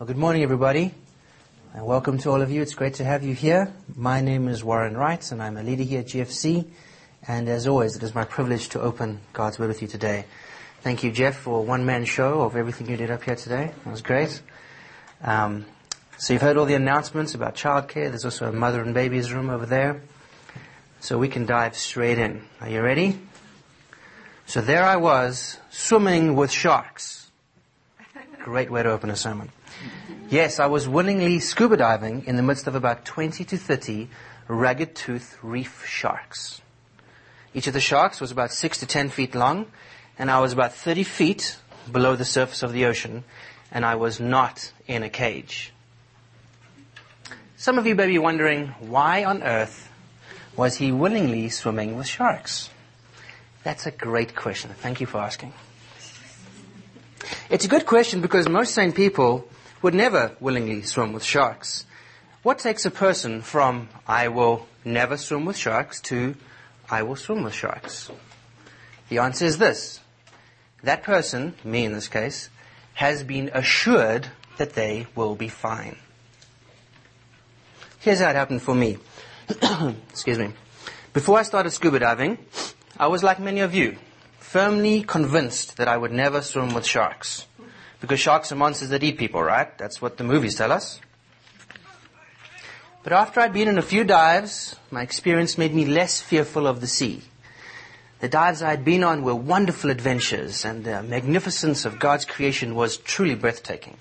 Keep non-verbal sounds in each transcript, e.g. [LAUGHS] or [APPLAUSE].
Well, good morning, everybody, and welcome to all of you. It's great to have you here. My name is Warren Wright, and I'm a leader here at GFC. And as always, it is my privilege to open God's Word with you today. Thank you, Jeff, for a one-man show of everything you did up here today. That was great. Um, so you've heard all the announcements about childcare. There's also a mother and baby's room over there. So we can dive straight in. Are you ready? So there I was, swimming with sharks. [LAUGHS] Great way to open a sermon. Yes, I was willingly scuba diving in the midst of about 20 to 30 ragged tooth reef sharks. Each of the sharks was about 6 to 10 feet long, and I was about 30 feet below the surface of the ocean, and I was not in a cage. Some of you may be wondering, why on earth was he willingly swimming with sharks? That's a great question. Thank you for asking. It's a good question because most sane people would never willingly swim with sharks. What takes a person from I will never swim with sharks to I will swim with sharks? The answer is this. That person, me in this case, has been assured that they will be fine. Here's how it happened for me. [COUGHS] Excuse me. Before I started scuba diving, I was like many of you, firmly convinced that I would never swim with sharks. Because sharks are monsters that eat people, right? That's what the movies tell us. But after I'd been in a few dives, my experience made me less fearful of the sea. The dives I had been on were wonderful adventures, and the magnificence of God's creation was truly breathtaking.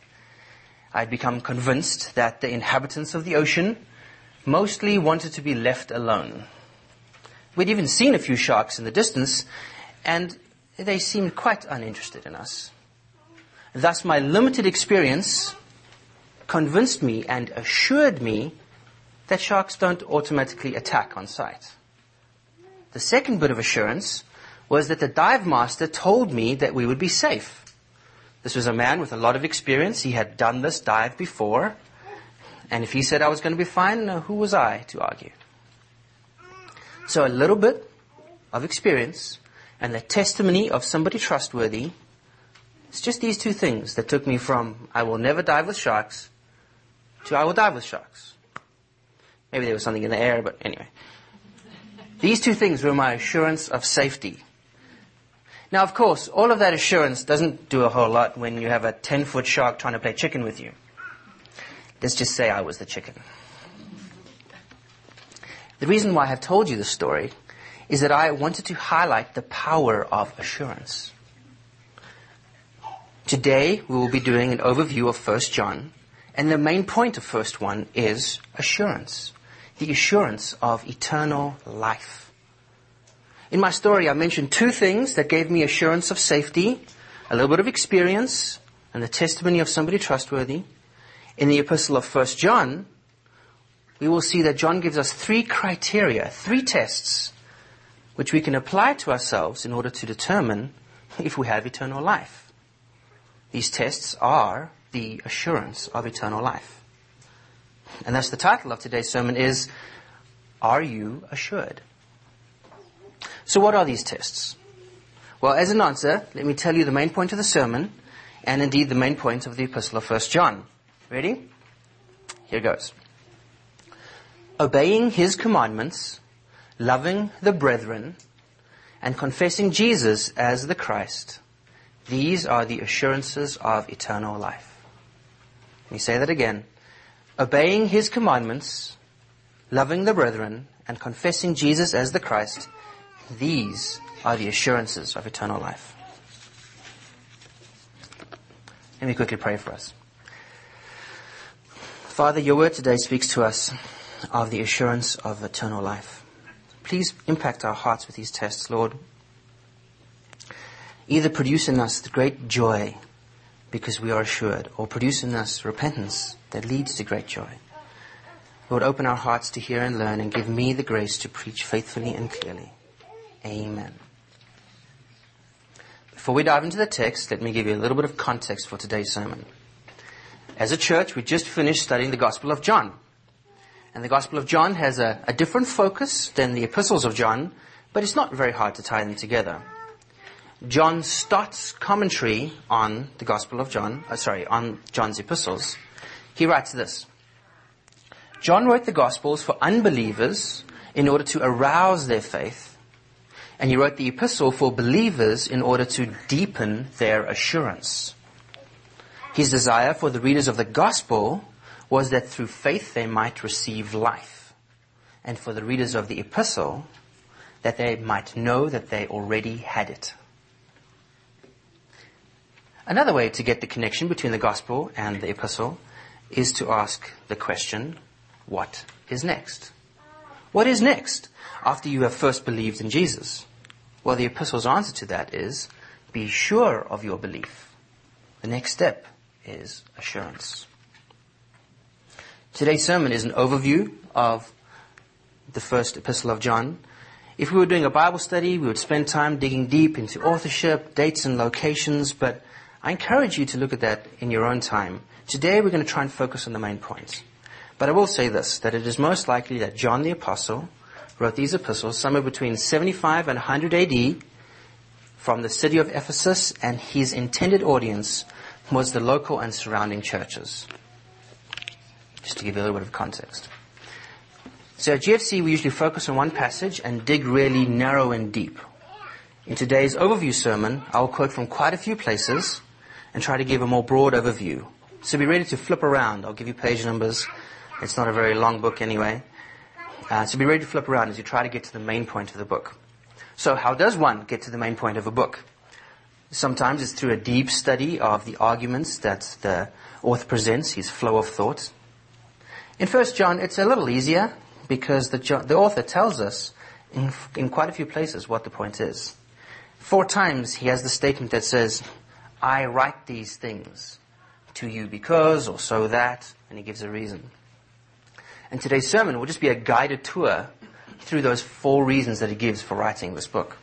I had become convinced that the inhabitants of the ocean mostly wanted to be left alone. We'd even seen a few sharks in the distance, and they seemed quite uninterested in us. Thus, my limited experience convinced me and assured me that sharks don't automatically attack on sight. The second bit of assurance was that the dive master told me that we would be safe. This was a man with a lot of experience. He had done this dive before. And if he said I was going to be fine, uh, who was I to argue? So a little bit of experience and the testimony of somebody trustworthy it's just these two things that took me from I will never dive with sharks to I will dive with sharks. Maybe there was something in the air, but anyway. These two things were my assurance of safety. Now, of course, all of that assurance doesn't do a whole lot when you have a 10 foot shark trying to play chicken with you. Let's just say I was the chicken. The reason why I have told you this story is that I wanted to highlight the power of assurance. Today we will be doing an overview of 1 John, and the main point of first one is assurance. The assurance of eternal life. In my story I mentioned two things that gave me assurance of safety, a little bit of experience, and the testimony of somebody trustworthy. In the epistle of 1 John, we will see that John gives us three criteria, three tests, which we can apply to ourselves in order to determine if we have eternal life. These tests are the assurance of eternal life. And thus the title of today's sermon is, Are You Assured? So what are these tests? Well, as an answer, let me tell you the main point of the sermon, and indeed the main point of the epistle of 1 John. Ready? Here goes. Obeying his commandments, loving the brethren, and confessing Jesus as the Christ these are the assurances of eternal life. Let me say that again. Obeying his commandments, loving the brethren, and confessing Jesus as the Christ, these are the assurances of eternal life. Let me quickly pray for us. Father, your word today speaks to us of the assurance of eternal life. Please impact our hearts with these tests, Lord either produce in us the great joy because we are assured, or produce in us repentance that leads to great joy. Lord, open our hearts to hear and learn and give me the grace to preach faithfully and clearly. Amen. Before we dive into the text, let me give you a little bit of context for today's sermon. As a church, we just finished studying the Gospel of John. And the Gospel of John has a, a different focus than the epistles of John, but it's not very hard to tie them together. John Stott's commentary on the Gospel of John, uh, sorry, on John's epistles, He writes this. John wrote the Gospels for unbelievers in order to arouse their faith, and he wrote the epistle for believers in order to deepen their assurance. His desire for the readers of the Gospel was that through faith they might receive life, and for the readers of the epistle, that they might know that they already had it. Another way to get the connection between the Gospel and the epistle is to ask the question, what is next? What is next after you have first believed in Jesus? Well, the epistle's answer to that is, be sure of your belief. The next step is assurance. Today's sermon is an overview of the first epistle of John. If we were doing a Bible study, we would spend time digging deep into authorship, dates and locations, but I encourage you to look at that in your own time. Today we're going to try and focus on the main points. But I will say this, that it is most likely that John the Apostle wrote these epistles somewhere between 75 and 100 AD from the city of Ephesus and his intended audience was the local and surrounding churches. Just to give you a little bit of context. So at GFC we usually focus on one passage and dig really narrow and deep. In today's overview sermon, I'll quote from quite a few places and try to give a more broad overview. So be ready to flip around. I'll give you page numbers it's not a very long book anyway. Uh, so be ready to flip around as you try to get to the main point of the book. So how does one get to the main point of a book? Sometimes it's through a deep study of the arguments that the author presents, his flow of thought. In First John, it's a little easier because the, the author tells us in, in quite a few places what the point is. Four times he has the statement that says, I write these things to you because or so that, and he gives a reason. And today's sermon will just be a guided tour through those four reasons that he gives for writing this book.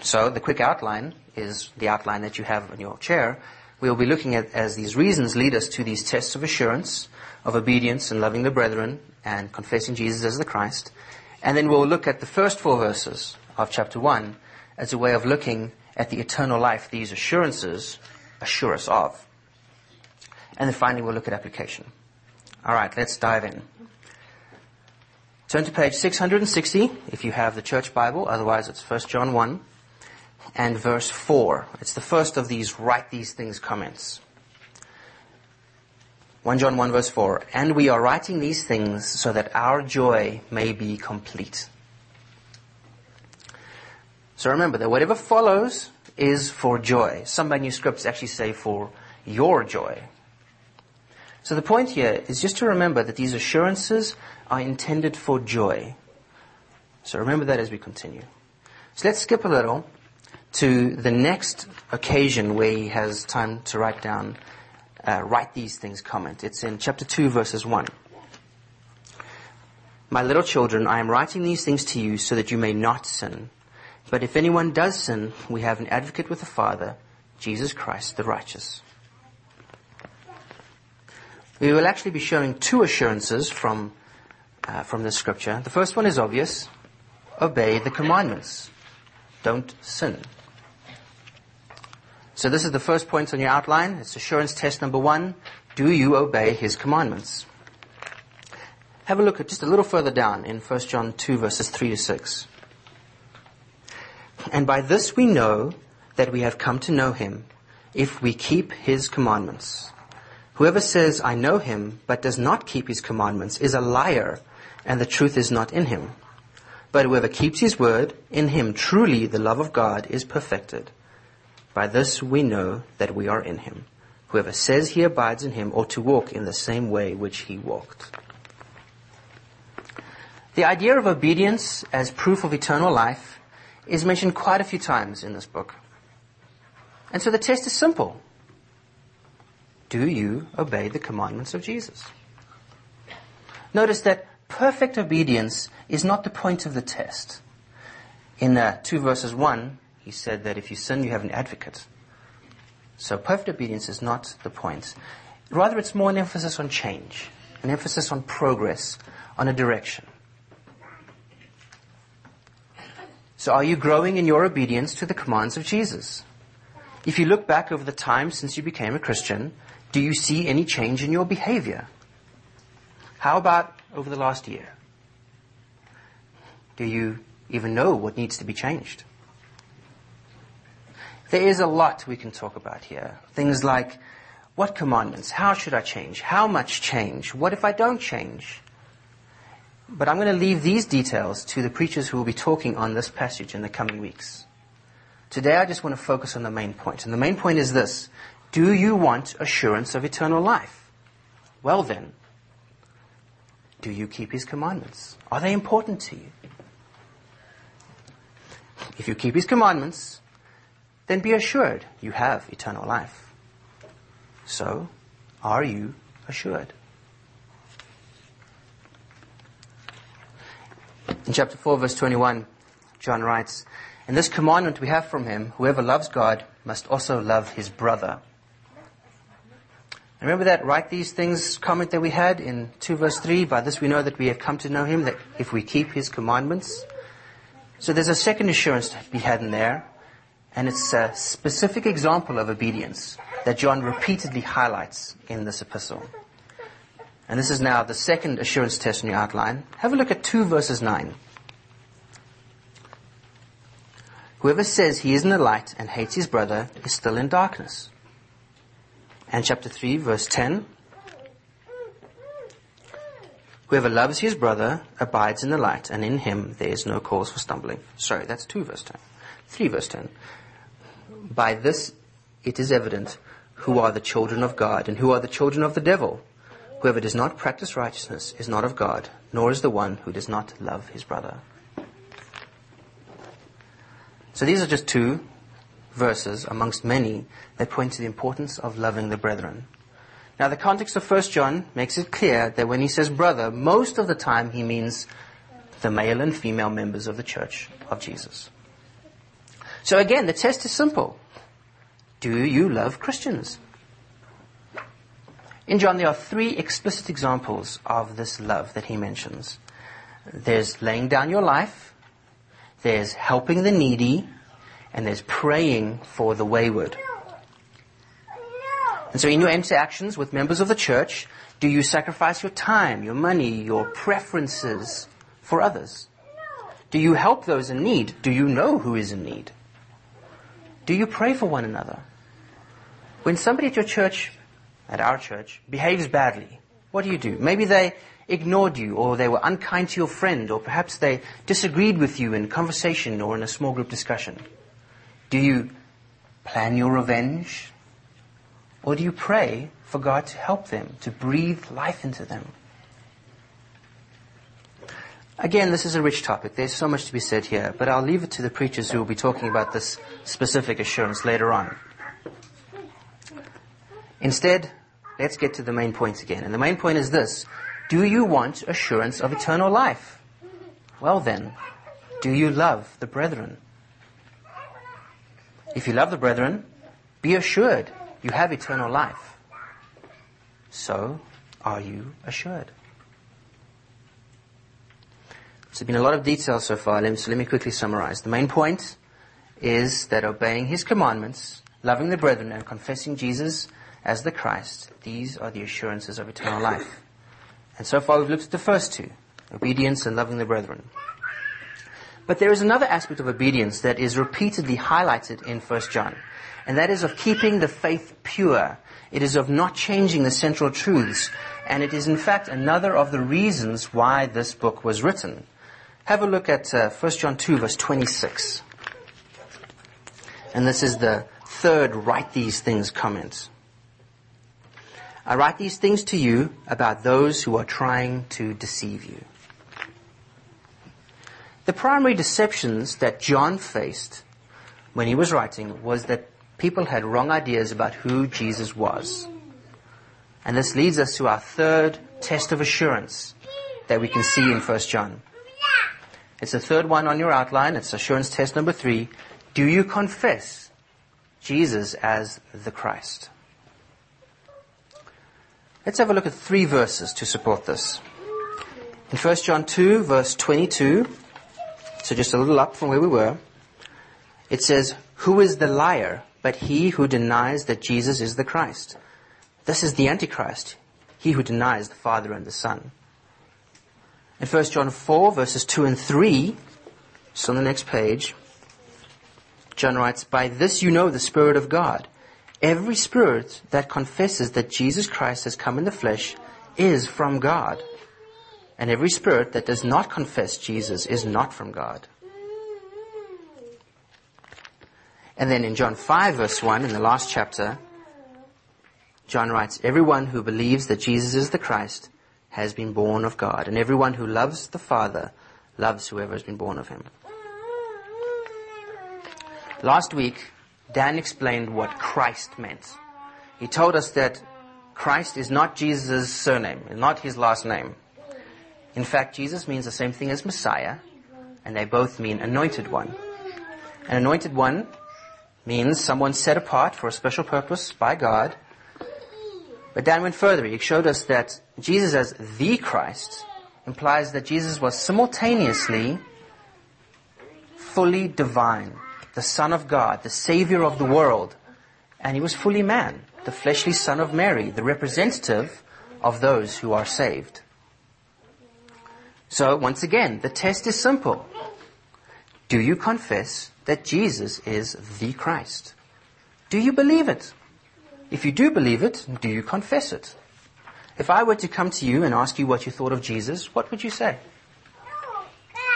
So the quick outline is the outline that you have in your chair. We will be looking at as these reasons lead us to these tests of assurance, of obedience and loving the brethren and confessing Jesus as the Christ. And then we'll look at the first four verses of chapter one as a way of looking at the eternal life these assurances assure us of. And then finally we'll look at application. All right, let's dive in. Turn to page 660 if you have the church Bible, otherwise it's 1 John 1 and verse 4. It's the first of these write these things comments. 1 John 1 verse 4. And we are writing these things so that our joy may be complete. So remember that whatever follows is for joy. Some manuscripts actually say for your joy. So the point here is just to remember that these assurances are intended for joy. So remember that as we continue. So let's skip a little to the next occasion where he has time to write down, uh, write these things comment. It's in chapter 2 verses 1. My little children, I am writing these things to you so that you may not sin. But if anyone does sin, we have an advocate with the Father, Jesus Christ the righteous. We will actually be showing two assurances from, uh, from the scripture. The first one is obvious. Obey the commandments. Don't sin. So this is the first point on your outline. It's assurance test number one. Do you obey his commandments? Have a look at just a little further down in 1 John 2 verses 3 to 6. And by this we know that we have come to know him if we keep his commandments. Whoever says, I know him, but does not keep his commandments is a liar, and the truth is not in him. But whoever keeps his word, in him truly the love of God is perfected. By this we know that we are in him. Whoever says he abides in him ought to walk in the same way which he walked. The idea of obedience as proof of eternal life is mentioned quite a few times in this book. And so the test is simple. Do you obey the commandments of Jesus? Notice that perfect obedience is not the point of the test. In uh, 2 verses 1, he said that if you sin, you have an advocate. So perfect obedience is not the point. Rather, it's more an emphasis on change, an emphasis on progress, on a direction. So are you growing in your obedience to the commands of Jesus? If you look back over the time since you became a Christian, Do you see any change in your behavior? How about over the last year? Do you even know what needs to be changed? There is a lot we can talk about here. Things like, what commandments? How should I change? How much change? What if I don't change? But I'm going to leave these details to the preachers who will be talking on this passage in the coming weeks. Today I just want to focus on the main point. And the main point is this. Do you want assurance of eternal life? Well then, do you keep his commandments? Are they important to you? If you keep his commandments, then be assured you have eternal life. So, are you assured? In chapter 4 verse 21, John writes, And this commandment we have from him, whoever loves God must also love his brother. Remember that write these things comment that we had in 2 verse 3? By this we know that we have come to know him, that if we keep his commandments. So there's a second assurance to be had in there, and it's a specific example of obedience that John repeatedly highlights in this epistle. And this is now the second assurance test in your outline. Have a look at 2 verses 9. Whoever says he is in the light and hates his brother is still in darkness. And chapter 3 verse 10. Whoever loves his brother abides in the light and in him there is no cause for stumbling. Sorry, that's 2 verse 10. 3 verse 10. By this it is evident who are the children of God and who are the children of the devil. Whoever does not practice righteousness is not of God, nor is the one who does not love his brother. So these are just two verses amongst many that point to the importance of loving the brethren. Now the context of 1 John makes it clear that when he says brother, most of the time he means the male and female members of the church of Jesus. So again, the test is simple. Do you love Christians? In John, there are three explicit examples of this love that he mentions. There's laying down your life, there's helping the needy, and there's praying for the wayward. And so in your interactions with members of the church, do you sacrifice your time, your money, your preferences for others? Do you help those in need? Do you know who is in need? Do you pray for one another? When somebody at your church at our church behaves badly, what do you do? Maybe they ignored you or they were unkind to your friend or perhaps they disagreed with you in conversation or in a small group discussion. Do you plan your revenge? Or do you pray for God to help them, to breathe life into them? Again, this is a rich topic. There's so much to be said here, but I'll leave it to the preachers who will be talking about this specific assurance later on. Instead, let's get to the main point again. And the main point is this. Do you want assurance of eternal life? Well then, do you love the brethren? If you love the brethren, be assured you have eternal life. So, are you assured? There's been a lot of detail so far, so let me quickly summarize. The main point is that obeying His commandments, loving the brethren, and confessing Jesus as the Christ, these are the assurances of eternal life. And so far we've looked at the first two, obedience and loving the brethren. But there is another aspect of obedience that is repeatedly highlighted in 1 John, and that is of keeping the faith pure. It is of not changing the central truths, and it is in fact another of the reasons why this book was written. Have a look at uh, 1 John 2 verse 26. And this is the third write these things comment. I write these things to you about those who are trying to deceive you. The primary deceptions that John faced when he was writing was that people had wrong ideas about who Jesus was. And this leads us to our third test of assurance that we can see in 1 John. It's the third one on your outline. It's assurance test number three. Do you confess Jesus as the Christ? Let's have a look at three verses to support this. In 1 John 2 verse 22, so just a little up from where we were, it says, Who is the liar but he who denies that Jesus is the Christ? This is the Antichrist, he who denies the Father and the Son. In 1 John 4, verses 2 and 3, so on the next page, John writes, By this you know the Spirit of God. Every spirit that confesses that Jesus Christ has come in the flesh is from God. And every spirit that does not confess Jesus is not from God. And then in John 5 verse 1, in the last chapter, John writes, Everyone who believes that Jesus is the Christ has been born of God, and everyone who loves the Father loves whoever has been born of him. Last week, Dan explained what Christ meant. He told us that Christ is not Jesus' surname, not his last name. In fact, Jesus means the same thing as Messiah, and they both mean anointed one. An anointed one means someone set apart for a special purpose by God. But Dan went further. He showed us that Jesus as the Christ implies that Jesus was simultaneously fully divine, the Son of God, the Savior of the world, and he was fully man, the fleshly Son of Mary, the representative of those who are saved. So once again, the test is simple. Do you confess that Jesus is the Christ? Do you believe it? If you do believe it, do you confess it? If I were to come to you and ask you what you thought of Jesus, what would you say?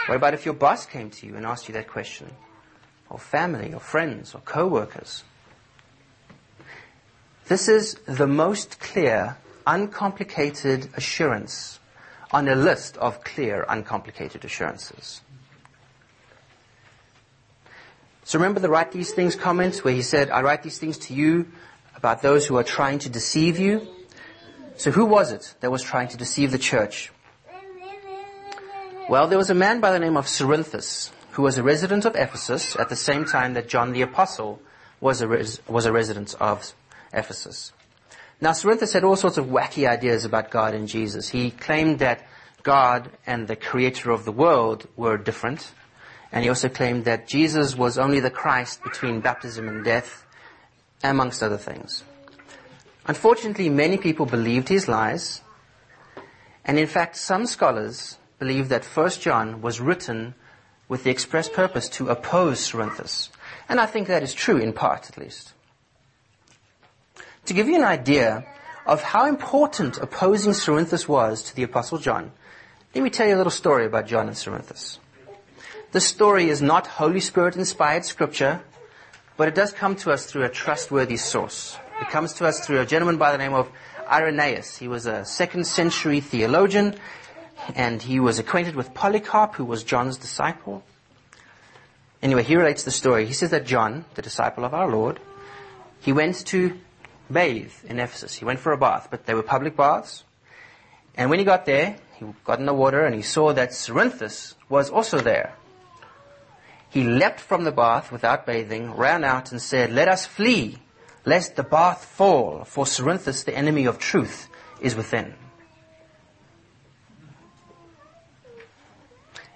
What about if your boss came to you and asked you that question? Or family, or friends, or co-workers? This is the most clear, uncomplicated assurance on a list of clear, uncomplicated assurances. So remember the write these things comments where he said, I write these things to you about those who are trying to deceive you. So who was it that was trying to deceive the church? Well, there was a man by the name of Cerinthus who was a resident of Ephesus at the same time that John the Apostle was a, res- was a resident of Ephesus. Now, Cerinthus had all sorts of wacky ideas about God and Jesus. He claimed that God and the creator of the world were different. And he also claimed that Jesus was only the Christ between baptism and death, amongst other things. Unfortunately, many people believed his lies. And in fact, some scholars believe that 1 John was written with the express purpose to oppose Cerinthus. And I think that is true in part, at least. To give you an idea of how important opposing Cerinthus was to the Apostle John, let me tell you a little story about John and Cerinthus. This story is not Holy Spirit inspired scripture, but it does come to us through a trustworthy source. It comes to us through a gentleman by the name of Irenaeus. He was a second century theologian, and he was acquainted with Polycarp, who was John's disciple. Anyway, he relates the story. He says that John, the disciple of our Lord, he went to bathe in Ephesus. He went for a bath, but they were public baths. And when he got there, he got in the water and he saw that Cerinthus was also there. He leapt from the bath without bathing, ran out and said, Let us flee, lest the bath fall, for Cerinthus, the enemy of truth, is within.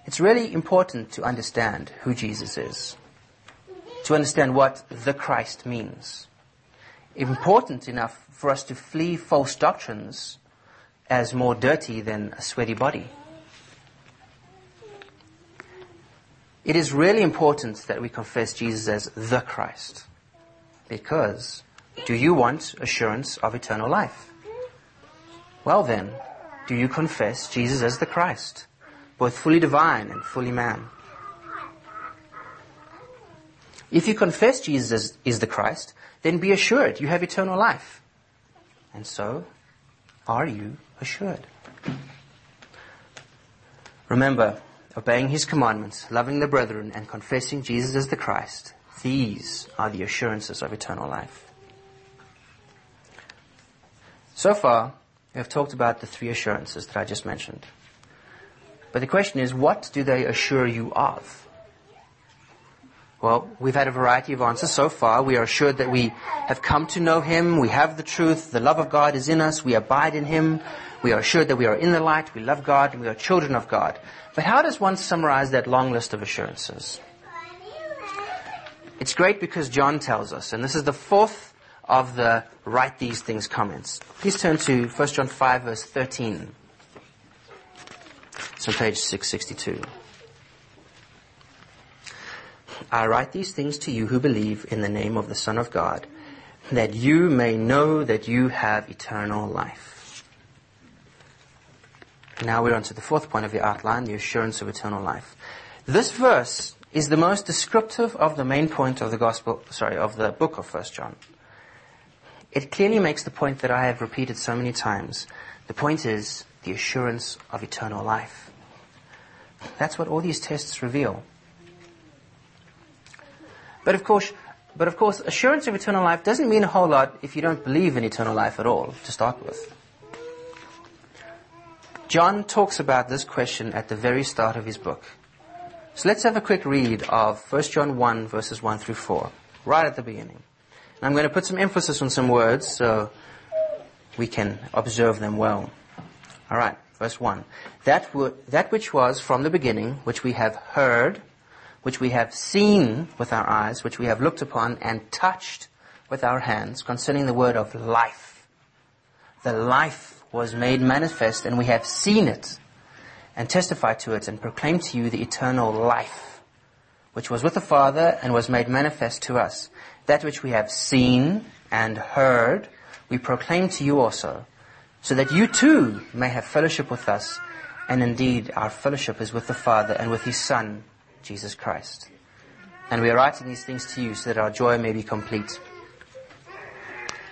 It's really important to understand who Jesus is, to understand what the Christ means. Important enough for us to flee false doctrines as more dirty than a sweaty body. It is really important that we confess Jesus as the Christ. Because do you want assurance of eternal life? Well then, do you confess Jesus as the Christ? Both fully divine and fully man. If you confess Jesus is the Christ, then be assured you have eternal life. And so, are you assured? Remember, obeying his commandments, loving the brethren, and confessing Jesus as the Christ, these are the assurances of eternal life. So far, we have talked about the three assurances that I just mentioned. But the question is, what do they assure you of? Well, we've had a variety of answers so far. We are assured that we have come to know Him, we have the truth, the love of God is in us, we abide in Him, we are assured that we are in the light, we love God, and we are children of God. But how does one summarize that long list of assurances? It's great because John tells us, and this is the fourth of the write these things comments. Please turn to 1 John 5 verse 13. It's on page 662. I write these things to you who believe in the name of the Son of God, that you may know that you have eternal life. Now we're on to the fourth point of your outline, the assurance of eternal life. This verse is the most descriptive of the main point of the gospel, sorry, of the book of 1 John. It clearly makes the point that I have repeated so many times. The point is the assurance of eternal life. That's what all these tests reveal. But of course, but of course, assurance of eternal life doesn't mean a whole lot if you don't believe in eternal life at all, to start with. John talks about this question at the very start of his book. So let's have a quick read of 1 John 1 verses 1 through 4, right at the beginning. And I'm going to put some emphasis on some words so we can observe them well. Alright, verse 1. That, that which was from the beginning, which we have heard, which we have seen with our eyes, which we have looked upon and touched with our hands concerning the word of life. The life was made manifest and we have seen it and testified to it and proclaimed to you the eternal life, which was with the Father and was made manifest to us. That which we have seen and heard, we proclaim to you also, so that you too may have fellowship with us. And indeed, our fellowship is with the Father and with His Son, Jesus Christ. And we are writing these things to you so that our joy may be complete.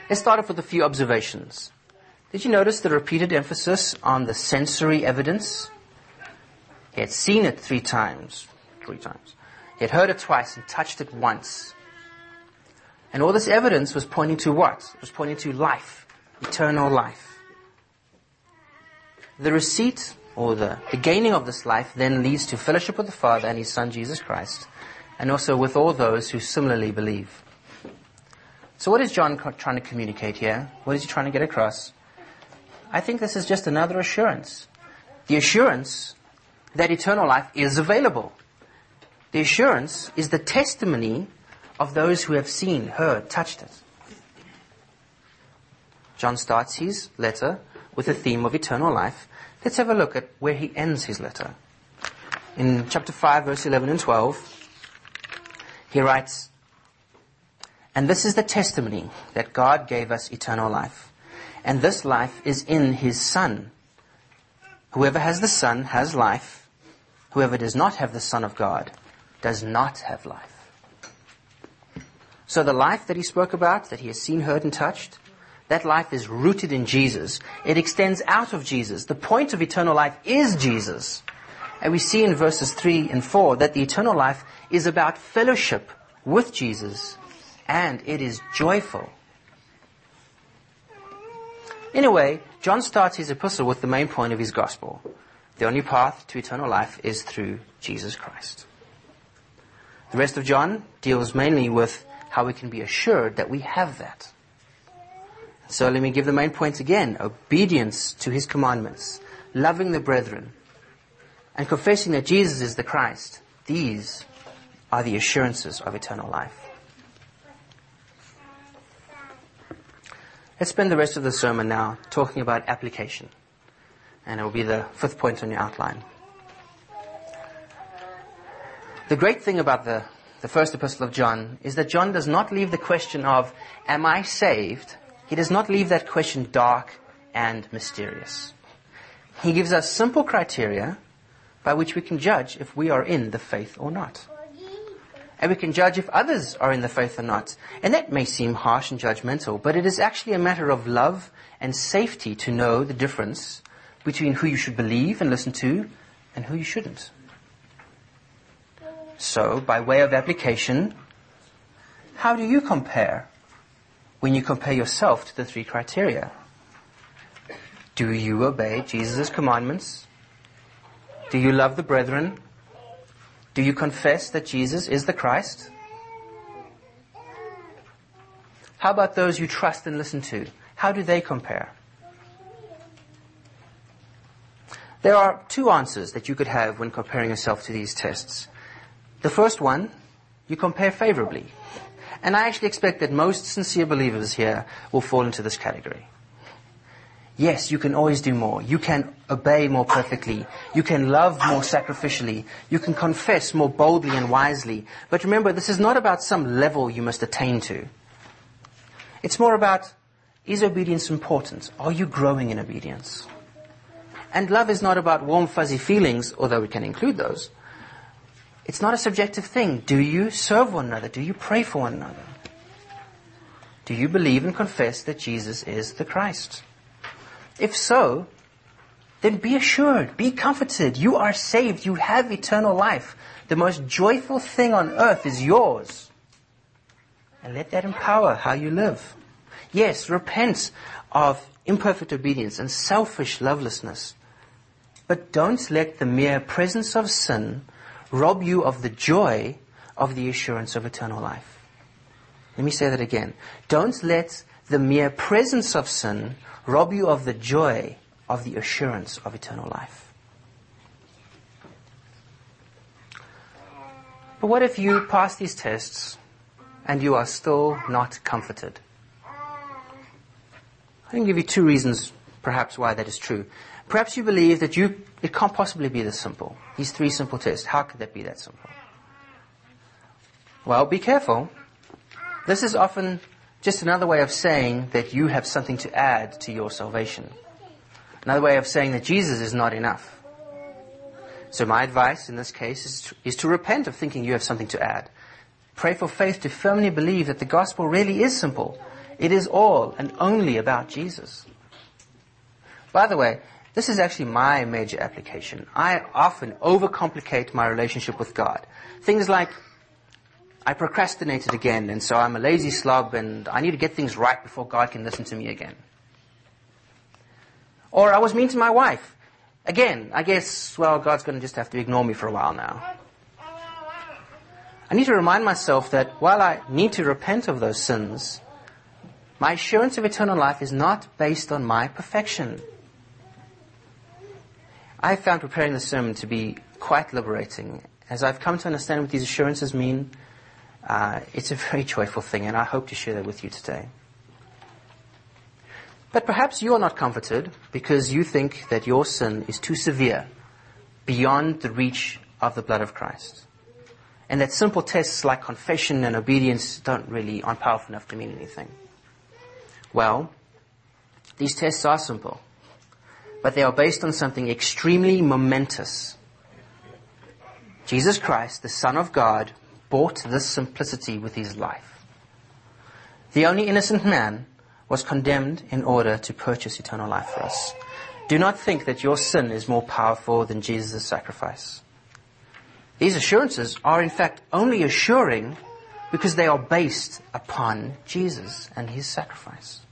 Let's start off with a few observations. Did you notice the repeated emphasis on the sensory evidence? He had seen it three times, three times. He had heard it twice and touched it once. And all this evidence was pointing to what? It was pointing to life, eternal life. The receipt or the, the gaining of this life then leads to fellowship with the Father and His Son Jesus Christ, and also with all those who similarly believe. So what is John trying to communicate here? What is he trying to get across? I think this is just another assurance. The assurance that eternal life is available. The assurance is the testimony of those who have seen, heard, touched it. John starts his letter with the theme of eternal life Let's have a look at where he ends his letter. In chapter 5, verse 11 and 12, he writes, And this is the testimony that God gave us eternal life. And this life is in his Son. Whoever has the Son has life. Whoever does not have the Son of God does not have life. So the life that he spoke about, that he has seen, heard, and touched, that life is rooted in Jesus. It extends out of Jesus. The point of eternal life is Jesus. And we see in verses 3 and 4 that the eternal life is about fellowship with Jesus and it is joyful. In a way, John starts his epistle with the main point of his gospel. The only path to eternal life is through Jesus Christ. The rest of John deals mainly with how we can be assured that we have that. So let me give the main points again. Obedience to his commandments, loving the brethren, and confessing that Jesus is the Christ. These are the assurances of eternal life. Let's spend the rest of the sermon now talking about application. And it will be the fifth point on your outline. The great thing about the, the first epistle of John is that John does not leave the question of, am I saved? He does not leave that question dark and mysterious. He gives us simple criteria by which we can judge if we are in the faith or not. And we can judge if others are in the faith or not. And that may seem harsh and judgmental, but it is actually a matter of love and safety to know the difference between who you should believe and listen to and who you shouldn't. So, by way of application, how do you compare when you compare yourself to the three criteria. Do you obey Jesus' commandments? Do you love the brethren? Do you confess that Jesus is the Christ? How about those you trust and listen to? How do they compare? There are two answers that you could have when comparing yourself to these tests. The first one, you compare favorably. And I actually expect that most sincere believers here will fall into this category. Yes, you can always do more. You can obey more perfectly. You can love more sacrificially. You can confess more boldly and wisely. But remember, this is not about some level you must attain to. It's more about, is obedience important? Are you growing in obedience? And love is not about warm fuzzy feelings, although we can include those. It's not a subjective thing. Do you serve one another? Do you pray for one another? Do you believe and confess that Jesus is the Christ? If so, then be assured, be comforted. You are saved. You have eternal life. The most joyful thing on earth is yours. And let that empower how you live. Yes, repent of imperfect obedience and selfish lovelessness. But don't let the mere presence of sin rob you of the joy of the assurance of eternal life. Let me say that again. Don't let the mere presence of sin rob you of the joy of the assurance of eternal life. But what if you pass these tests and you are still not comforted? I can give you two reasons, perhaps, why that is true. Perhaps you believe that you, it can't possibly be this simple. These three simple tests. How could that be that simple? Well, be careful. This is often just another way of saying that you have something to add to your salvation. Another way of saying that Jesus is not enough. So my advice in this case is to, is to repent of thinking you have something to add. Pray for faith to firmly believe that the gospel really is simple. It is all and only about Jesus. By the way, this is actually my major application. I often overcomplicate my relationship with God. Things like, I procrastinated again, and so I'm a lazy slob, and I need to get things right before God can listen to me again. Or I was mean to my wife. Again, I guess, well, God's going to just have to ignore me for a while now. I need to remind myself that while I need to repent of those sins, my assurance of eternal life is not based on my perfection. I found preparing the sermon to be quite liberating. As I've come to understand what these assurances mean, uh, it's a very joyful thing, and I hope to share that with you today. But perhaps you are not comforted because you think that your sin is too severe, beyond the reach of the blood of Christ. And that simple tests like confession and obedience don't really, aren't powerful enough to mean anything. Well, these tests are simple, but they are based on something extremely momentous. Jesus Christ, the Son of God, bought this simplicity with his life. The only innocent man was condemned in order to purchase eternal life for us. Do not think that your sin is more powerful than Jesus' sacrifice. These assurances are in fact only assuring because they are based upon Jesus and his sacrifice.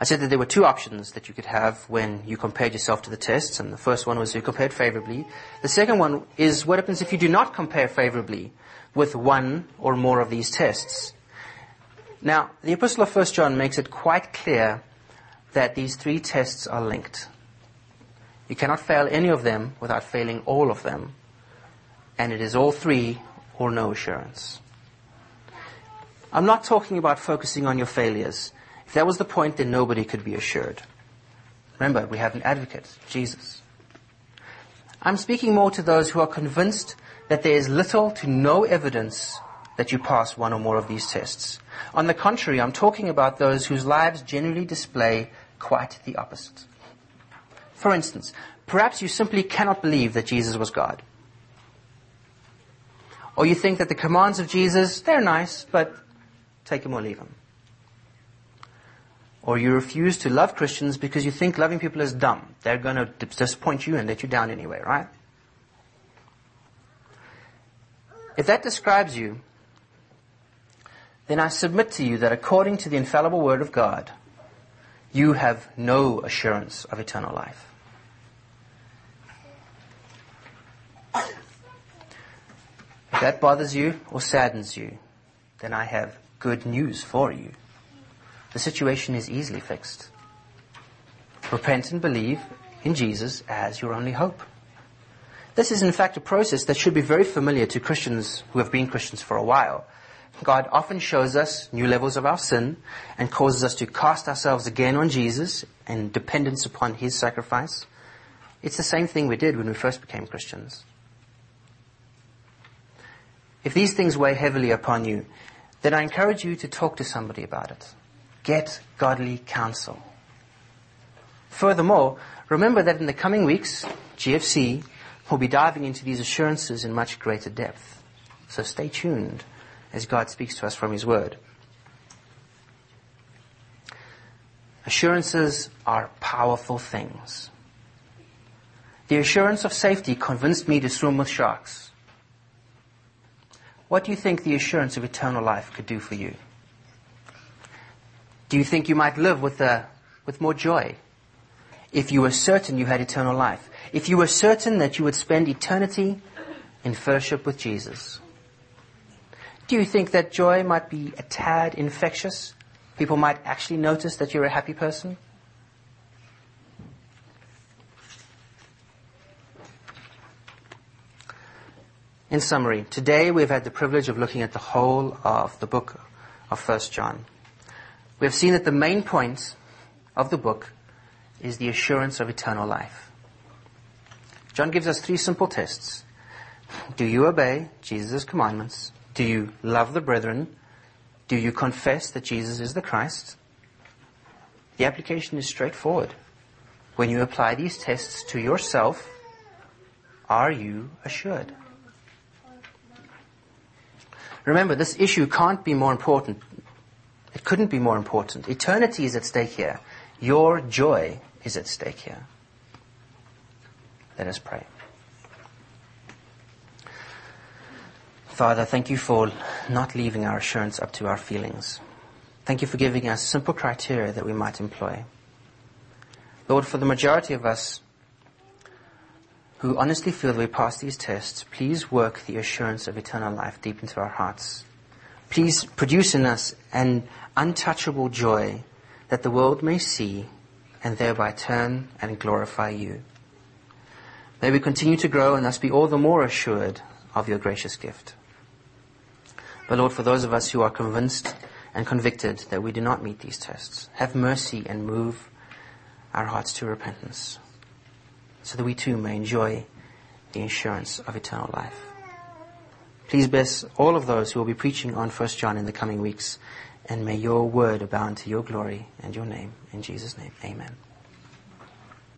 I said that there were two options that you could have when you compared yourself to the tests, and the first one was you compared favorably. The second one is what happens if you do not compare favorably with one or more of these tests. Now, the Epistle of 1 John makes it quite clear that these three tests are linked. You cannot fail any of them without failing all of them. And it is all three or no assurance. I'm not talking about focusing on your failures. If that was the point, then nobody could be assured. Remember, we have an advocate, Jesus. I'm speaking more to those who are convinced that there is little to no evidence that you pass one or more of these tests. On the contrary, I'm talking about those whose lives generally display quite the opposite. For instance, perhaps you simply cannot believe that Jesus was God. Or you think that the commands of Jesus, they're nice, but take them or leave them. Or you refuse to love Christians because you think loving people is dumb. They're going to disappoint you and let you down anyway, right? If that describes you, then I submit to you that according to the infallible word of God, you have no assurance of eternal life. If that bothers you or saddens you, then I have good news for you the situation is easily fixed. Repent and believe in Jesus as your only hope. This is in fact a process that should be very familiar to Christians who have been Christians for a while. God often shows us new levels of our sin and causes us to cast ourselves again on Jesus and dependence upon His sacrifice. It's the same thing we did when we first became Christians. If these things weigh heavily upon you, then I encourage you to talk to somebody about it. Get godly counsel. Furthermore, remember that in the coming weeks, GFC will be diving into these assurances in much greater depth. So stay tuned as God speaks to us from His Word. Assurances are powerful things. The assurance of safety convinced me to swim with sharks. What do you think the assurance of eternal life could do for you? Do you think you might live with, a, with more joy if you were certain you had eternal life? If you were certain that you would spend eternity in fellowship with Jesus? Do you think that joy might be a tad infectious? People might actually notice that you're a happy person? In summary, today we've had the privilege of looking at the whole of the book of 1 John. We have seen that the main point of the book is the assurance of eternal life. John gives us three simple tests. Do you obey Jesus' commandments? Do you love the brethren? Do you confess that Jesus is the Christ? The application is straightforward. When you apply these tests to yourself, are you assured? Remember, this issue can't be more important. It couldn't be more important. Eternity is at stake here. Your joy is at stake here. Let us pray. Father, thank you for not leaving our assurance up to our feelings. Thank you for giving us simple criteria that we might employ. Lord, for the majority of us, who honestly feel that we pass these tests, please work the assurance of eternal life deep into our hearts. Please produce in us an untouchable joy that the world may see and thereby turn and glorify you. May we continue to grow and thus be all the more assured of your gracious gift. But Lord, for those of us who are convinced and convicted that we do not meet these tests, have mercy and move our hearts to repentance so that we too may enjoy the assurance of eternal life. Please bless all of those who will be preaching on 1 John in the coming weeks, and may your word abound to your glory and your name. In Jesus' name, amen.